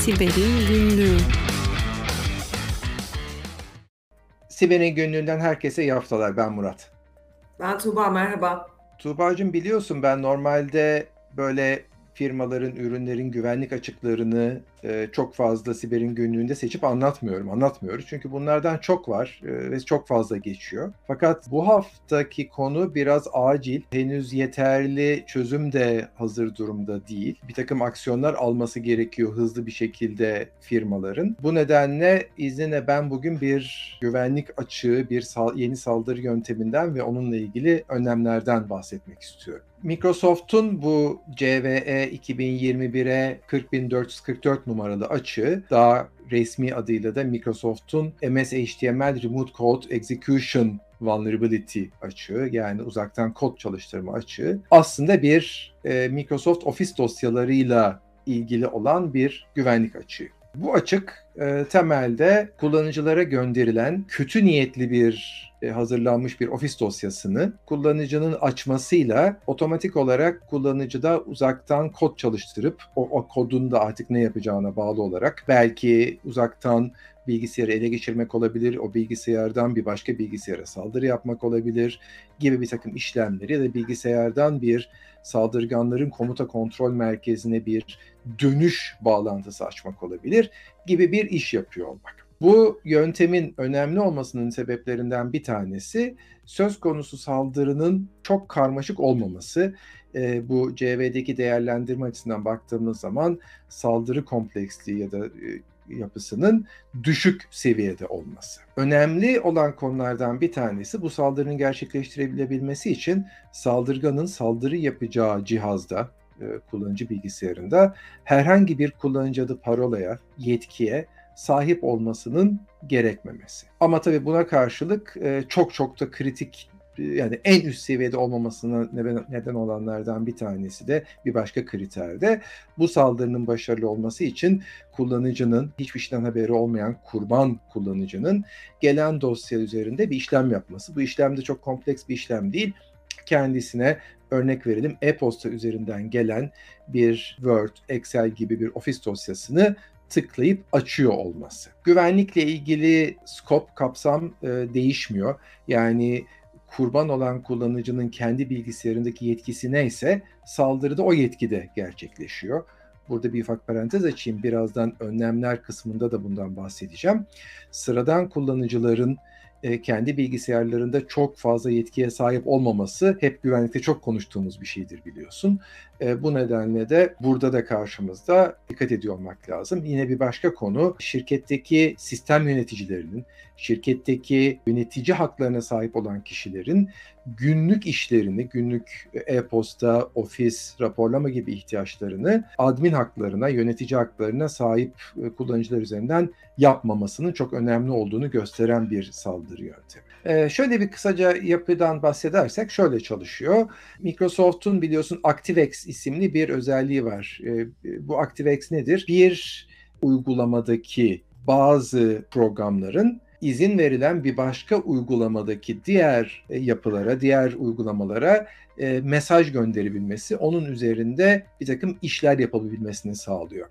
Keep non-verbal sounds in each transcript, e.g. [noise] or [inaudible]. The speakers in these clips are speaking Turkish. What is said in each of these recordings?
Siber'in Günlüğü Siber'in Günlüğü'nden herkese iyi haftalar. Ben Murat. Ben Tuğba, merhaba. Tuğba'cığım biliyorsun ben normalde böyle firmaların, ürünlerin güvenlik açıklarını e, çok fazla siberin günlüğünde seçip anlatmıyorum, anlatmıyoruz. Çünkü bunlardan çok var e, ve çok fazla geçiyor. Fakat bu haftaki konu biraz acil. Henüz yeterli çözüm de hazır durumda değil. Bir takım aksiyonlar alması gerekiyor hızlı bir şekilde firmaların. Bu nedenle izninle ben bugün bir güvenlik açığı, bir yeni saldırı yönteminden ve onunla ilgili önlemlerden bahsetmek istiyorum. Microsoft'un bu CVE 2021'e 40444 numaralı açığı daha resmi adıyla da Microsoft'un MS-HTML Remote Code Execution Vulnerability açığı yani uzaktan kod çalıştırma açığı aslında bir e, Microsoft Office dosyalarıyla ilgili olan bir güvenlik açığı. Bu açık e, temelde kullanıcılara gönderilen kötü niyetli bir e, hazırlanmış bir ofis dosyasını kullanıcının açmasıyla otomatik olarak kullanıcıda uzaktan kod çalıştırıp o, o kodun da artık ne yapacağına bağlı olarak belki uzaktan bilgisayarı ele geçirmek olabilir, o bilgisayardan bir başka bilgisayara saldırı yapmak olabilir gibi bir takım işlemleri ya da bilgisayardan bir saldırganların komuta kontrol merkezine bir dönüş bağlantısı açmak olabilir gibi bir iş yapıyor olmak. Bu yöntemin önemli olmasının sebeplerinden bir tanesi söz konusu saldırının çok karmaşık olmaması. E, bu CV'deki değerlendirme açısından baktığımız zaman saldırı kompleksliği ya da e, yapısının düşük seviyede olması. Önemli olan konulardan bir tanesi bu saldırının gerçekleştirebilmesi için saldırganın saldırı yapacağı cihazda e, kullanıcı bilgisayarında herhangi bir kullanıcı adı parolaya, yetkiye sahip olmasının gerekmemesi. Ama tabii buna karşılık e, çok çok da kritik yani en üst seviyede olmamasına neden olanlardan bir tanesi de bir başka kriter de bu saldırının başarılı olması için kullanıcının hiçbir şeyden haberi olmayan kurban kullanıcının gelen dosya üzerinde bir işlem yapması. Bu işlem de çok kompleks bir işlem değil. Kendisine örnek verelim e-posta üzerinden gelen bir Word, Excel gibi bir ofis dosyasını tıklayıp açıyor olması. Güvenlikle ilgili scope, kapsam e, değişmiyor. Yani kurban olan kullanıcının kendi bilgisayarındaki yetkisi neyse saldırıda o yetkide gerçekleşiyor. Burada bir ufak parantez açayım. Birazdan önlemler kısmında da bundan bahsedeceğim. Sıradan kullanıcıların e, kendi bilgisayarlarında çok fazla yetkiye sahip olmaması hep güvenlikte çok konuştuğumuz bir şeydir biliyorsun. E, bu nedenle de burada da karşımızda dikkat ediyor olmak lazım. Yine bir başka konu şirketteki sistem yöneticilerinin, şirketteki yönetici haklarına sahip olan kişilerin günlük işlerini, günlük e-posta, ofis, raporlama gibi ihtiyaçlarını admin haklarına, yönetici haklarına sahip e, kullanıcılar üzerinden yapmamasının çok önemli olduğunu gösteren bir saldırı yöntemi. Ee, şöyle bir kısaca yapıdan bahsedersek şöyle çalışıyor. Microsoft'un biliyorsun ActiveX isimli bir özelliği var. Ee, bu ActiveX nedir? Bir uygulamadaki bazı programların izin verilen bir başka uygulamadaki diğer e, yapılara, diğer uygulamalara e, mesaj gönderebilmesi, onun üzerinde bir takım işler yapabilmesini sağlıyor.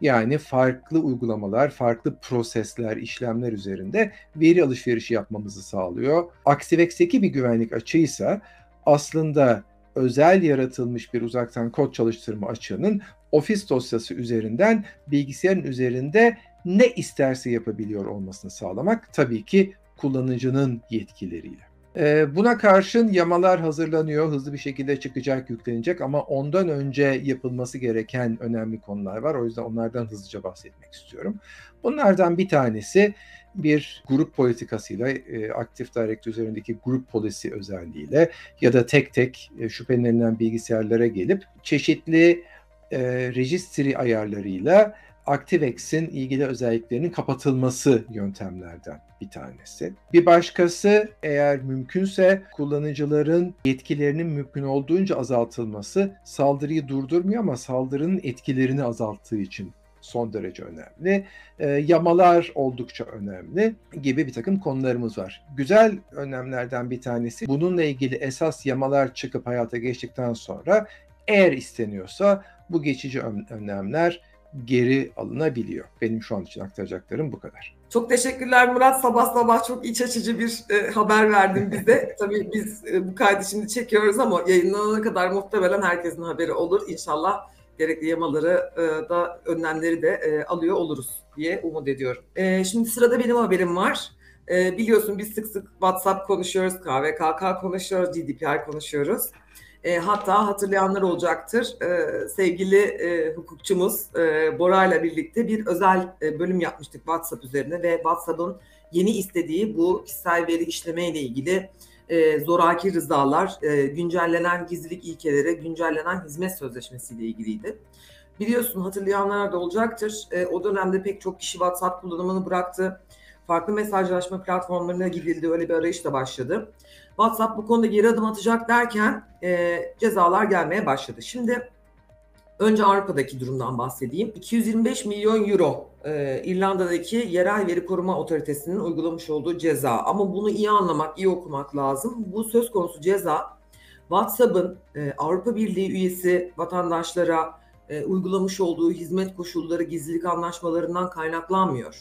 Yani farklı uygulamalar, farklı prosesler, işlemler üzerinde veri alışverişi yapmamızı sağlıyor. ActiveX'teki bir güvenlik açığıysa aslında özel yaratılmış bir uzaktan kod çalıştırma açığının ofis dosyası üzerinden bilgisayarın üzerinde ne isterse yapabiliyor olmasını sağlamak tabii ki kullanıcının yetkileriyle. Buna karşın yamalar hazırlanıyor, hızlı bir şekilde çıkacak, yüklenecek ama ondan önce yapılması gereken önemli konular var. O yüzden onlardan hızlıca bahsetmek istiyorum. Bunlardan bir tanesi bir grup politikasıyla, Active Directory üzerindeki grup policy özelliğiyle ya da tek tek şüphelenilen bilgisayarlara gelip çeşitli e, registry ayarlarıyla ActiveX'in ilgili özelliklerinin kapatılması yöntemlerden bir tanesi. Bir başkası eğer mümkünse kullanıcıların yetkilerinin mümkün olduğunca azaltılması saldırıyı durdurmuyor ama saldırının etkilerini azalttığı için son derece önemli. E, yamalar oldukça önemli gibi bir takım konularımız var. Güzel önlemlerden bir tanesi bununla ilgili esas yamalar çıkıp hayata geçtikten sonra eğer isteniyorsa bu geçici önlemler geri alınabiliyor. Benim şu an için aktaracaklarım bu kadar. Çok teşekkürler Murat. Sabah sabah çok iç açıcı bir e, haber verdin bize. [laughs] Tabii biz e, bu kaydı şimdi çekiyoruz ama yayınlanana kadar muhtemelen herkesin haberi olur. İnşallah gerekli yamaları e, da önlemleri de e, alıyor oluruz diye umut ediyorum. E, şimdi sırada benim haberim var. E, biliyorsun biz sık sık WhatsApp konuşuyoruz, KVKK konuşuyoruz, GDPR konuşuyoruz. E, hatta hatırlayanlar olacaktır. E, sevgili e, hukukçumuz e, Bora ile birlikte bir özel e, bölüm yapmıştık WhatsApp üzerine ve WhatsApp'ın yeni istediği bu kişisel veri işleme ile ilgili e, zoraki rızalar, e, güncellenen gizlilik ilkeleri, güncellenen hizmet sözleşmesi ile ilgiliydi. Biliyorsun hatırlayanlar da olacaktır. E, o dönemde pek çok kişi WhatsApp kullanımını bıraktı. Farklı mesajlaşma platformlarına gidildi. Öyle bir arayış da başladı. WhatsApp bu konuda geri adım atacak derken e, cezalar gelmeye başladı. Şimdi önce Avrupa'daki durumdan bahsedeyim. 225 milyon euro e, İrlanda'daki yerel veri koruma otoritesinin uygulamış olduğu ceza. Ama bunu iyi anlamak, iyi okumak lazım. Bu söz konusu ceza WhatsApp'ın e, Avrupa Birliği üyesi vatandaşlara e, uygulamış olduğu hizmet koşulları gizlilik anlaşmalarından kaynaklanmıyor.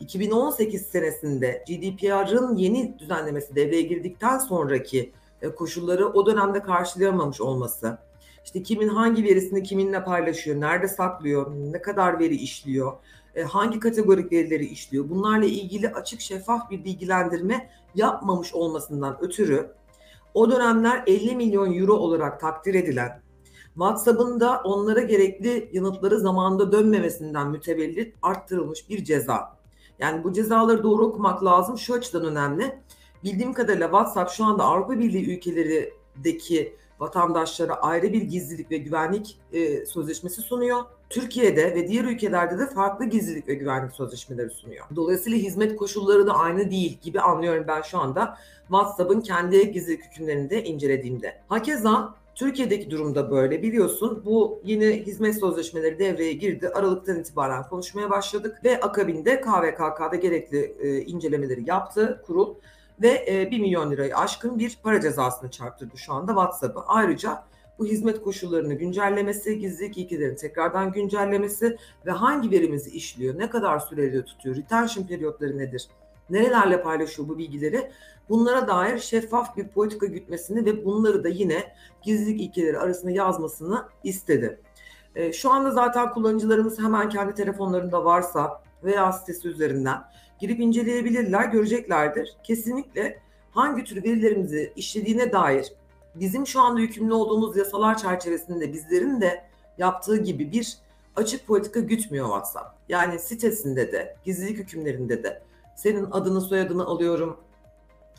2018 senesinde GDPR'ın yeni düzenlemesi devreye girdikten sonraki e, koşulları o dönemde karşılayamamış olması, işte kimin hangi verisini kiminle paylaşıyor, nerede saklıyor, ne kadar veri işliyor, e, hangi kategorik verileri işliyor, bunlarla ilgili açık şeffaf bir bilgilendirme yapmamış olmasından ötürü o dönemler 50 milyon euro olarak takdir edilen WhatsApp'ın da onlara gerekli yanıtları zamanında dönmemesinden mütevellit arttırılmış bir ceza. Yani bu cezaları doğru okumak lazım. Şu açıdan önemli. Bildiğim kadarıyla WhatsApp şu anda Avrupa Birliği ülkelerindeki vatandaşlara ayrı bir gizlilik ve güvenlik e, sözleşmesi sunuyor. Türkiye'de ve diğer ülkelerde de farklı gizlilik ve güvenlik sözleşmeleri sunuyor. Dolayısıyla hizmet koşulları da aynı değil gibi anlıyorum ben şu anda WhatsApp'ın kendi gizlilik hükümlerini de incelediğimde. Hakeza Türkiye'deki durumda böyle biliyorsun. Bu yeni hizmet sözleşmeleri devreye girdi. Aralıktan itibaren konuşmaya başladık ve akabinde KVKK'da gerekli e, incelemeleri yaptı kurul ve e, 1 milyon lirayı aşkın bir para cezasını çarptırdı şu anda WhatsApp'ı. Ayrıca bu hizmet koşullarını güncellemesi, gizlilik ilkelerini tekrardan güncellemesi ve hangi verimizi işliyor, ne kadar süreli tutuyor, retention periyotları nedir, nerelerle paylaşıyor bu bilgileri bunlara dair şeffaf bir politika gütmesini ve bunları da yine gizlilik ilkeleri arasında yazmasını istedi. E, şu anda zaten kullanıcılarımız hemen kendi telefonlarında varsa veya sitesi üzerinden girip inceleyebilirler, göreceklerdir. Kesinlikle hangi tür verilerimizi işlediğine dair bizim şu anda yükümlü olduğumuz yasalar çerçevesinde bizlerin de yaptığı gibi bir açık politika gütmüyor WhatsApp. Yani sitesinde de, gizlilik hükümlerinde de senin adını soyadını alıyorum,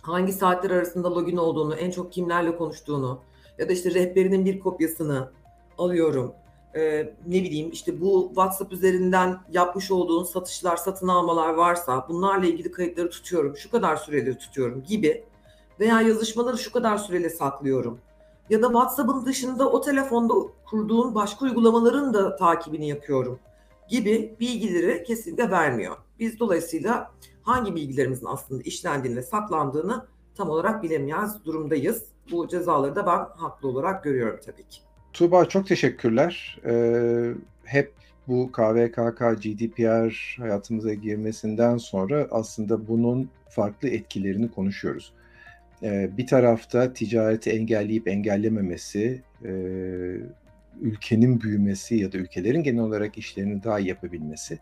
hangi saatler arasında login olduğunu, en çok kimlerle konuştuğunu ya da işte rehberinin bir kopyasını alıyorum. Ee, ne bileyim işte bu WhatsApp üzerinden yapmış olduğun satışlar, satın almalar varsa bunlarla ilgili kayıtları tutuyorum, şu kadar süreli tutuyorum gibi veya yazışmaları şu kadar süreli saklıyorum. Ya da WhatsApp'ın dışında o telefonda kurduğun başka uygulamaların da takibini yapıyorum gibi bilgileri kesinlikle vermiyor. Biz dolayısıyla hangi bilgilerimizin aslında işlendiğini ve saklandığını tam olarak bilemeyeceğiz durumdayız. Bu cezaları da ben haklı olarak görüyorum tabii ki. Tuğba çok teşekkürler. Ee, hep bu KVKK, GDPR hayatımıza girmesinden sonra aslında bunun farklı etkilerini konuşuyoruz. Ee, bir tarafta ticareti engelleyip engellememesi, e, ülkenin büyümesi ya da ülkelerin genel olarak işlerini daha iyi yapabilmesi.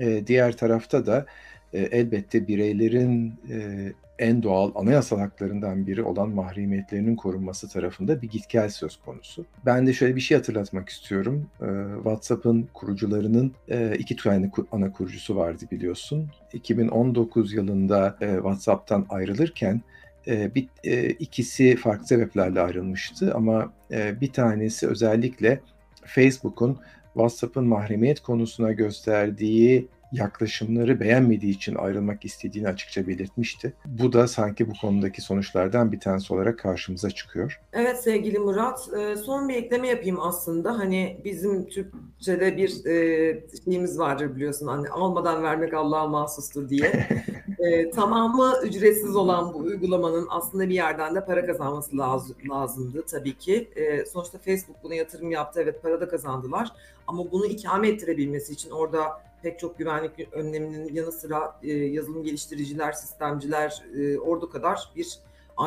E, diğer tarafta da e, elbette bireylerin e, en doğal anayasal haklarından biri olan mahremiyetlerinin korunması tarafında bir gitgel söz konusu. Ben de şöyle bir şey hatırlatmak istiyorum. E, WhatsApp'ın kurucularının e, iki tane ana kurucusu vardı biliyorsun. 2019 yılında e, WhatsApp'tan ayrılırken e, bir, e, ikisi farklı sebeplerle ayrılmıştı ama e, bir tanesi özellikle Facebook'un WhatsApp'ın mahremiyet konusuna gösterdiği yaklaşımları beğenmediği için ayrılmak istediğini açıkça belirtmişti. Bu da sanki bu konudaki sonuçlardan bir tanesi olarak karşımıza çıkıyor. Evet sevgili Murat, e, son bir ekleme yapayım aslında. Hani bizim Türkçe'de bir e, şeyimiz vardır biliyorsun hani almadan vermek Allah'a mahsustur diye. [laughs] e, tamamı ücretsiz olan bu uygulamanın aslında bir yerden de para kazanması lazım, lazımdı tabii ki. E, sonuçta Facebook buna yatırım yaptı, evet para da kazandılar. Ama bunu ikame ettirebilmesi için orada pek çok güvenlik önleminin yanı sıra e, yazılım geliştiriciler, sistemciler, e, ordu kadar bir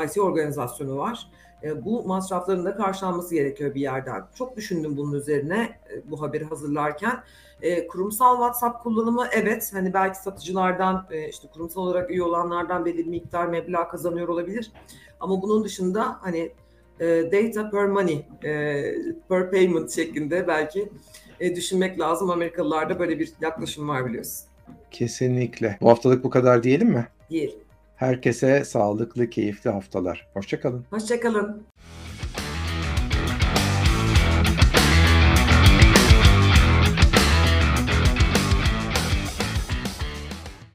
IT organizasyonu var. E, bu masrafların da karşılanması gerekiyor bir yerden. Çok düşündüm bunun üzerine e, bu haberi hazırlarken. E, kurumsal WhatsApp kullanımı evet hani belki satıcılardan e, işte kurumsal olarak üye olanlardan belirli miktar meblağ kazanıyor olabilir. Ama bunun dışında hani e, data per money, e, per payment şeklinde belki e, düşünmek lazım. Amerikalılarda böyle bir yaklaşım var biliyorsun. Kesinlikle. Bu haftalık bu kadar diyelim mi? Diyelim. Herkese sağlıklı, keyifli haftalar. Hoşçakalın. Hoşçakalın.